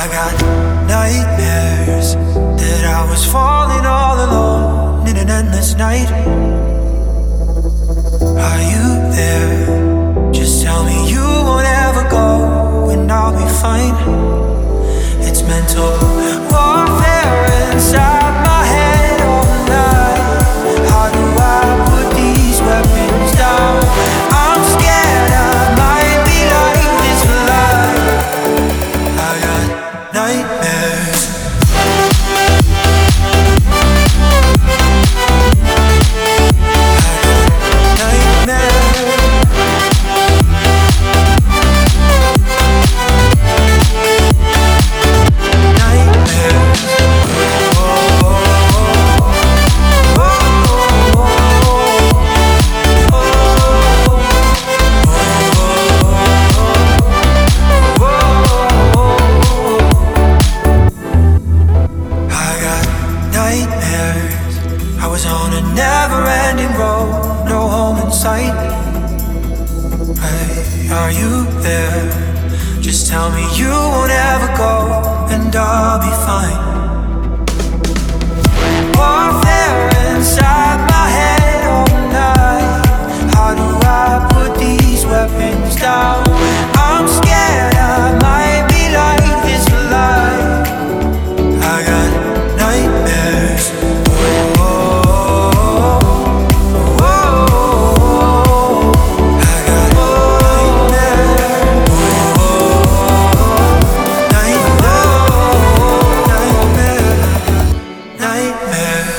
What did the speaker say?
I got nightmares that I was falling all alone in an endless night. Are you there? Just tell me you won't ever go, and I'll be fine. It's mental nightmares. Road, no home in sight. Hey, are you there? Just tell me you won't ever go, and I'll be fine. Warfare inside my head all night. How do I put these weapons down? Yeah.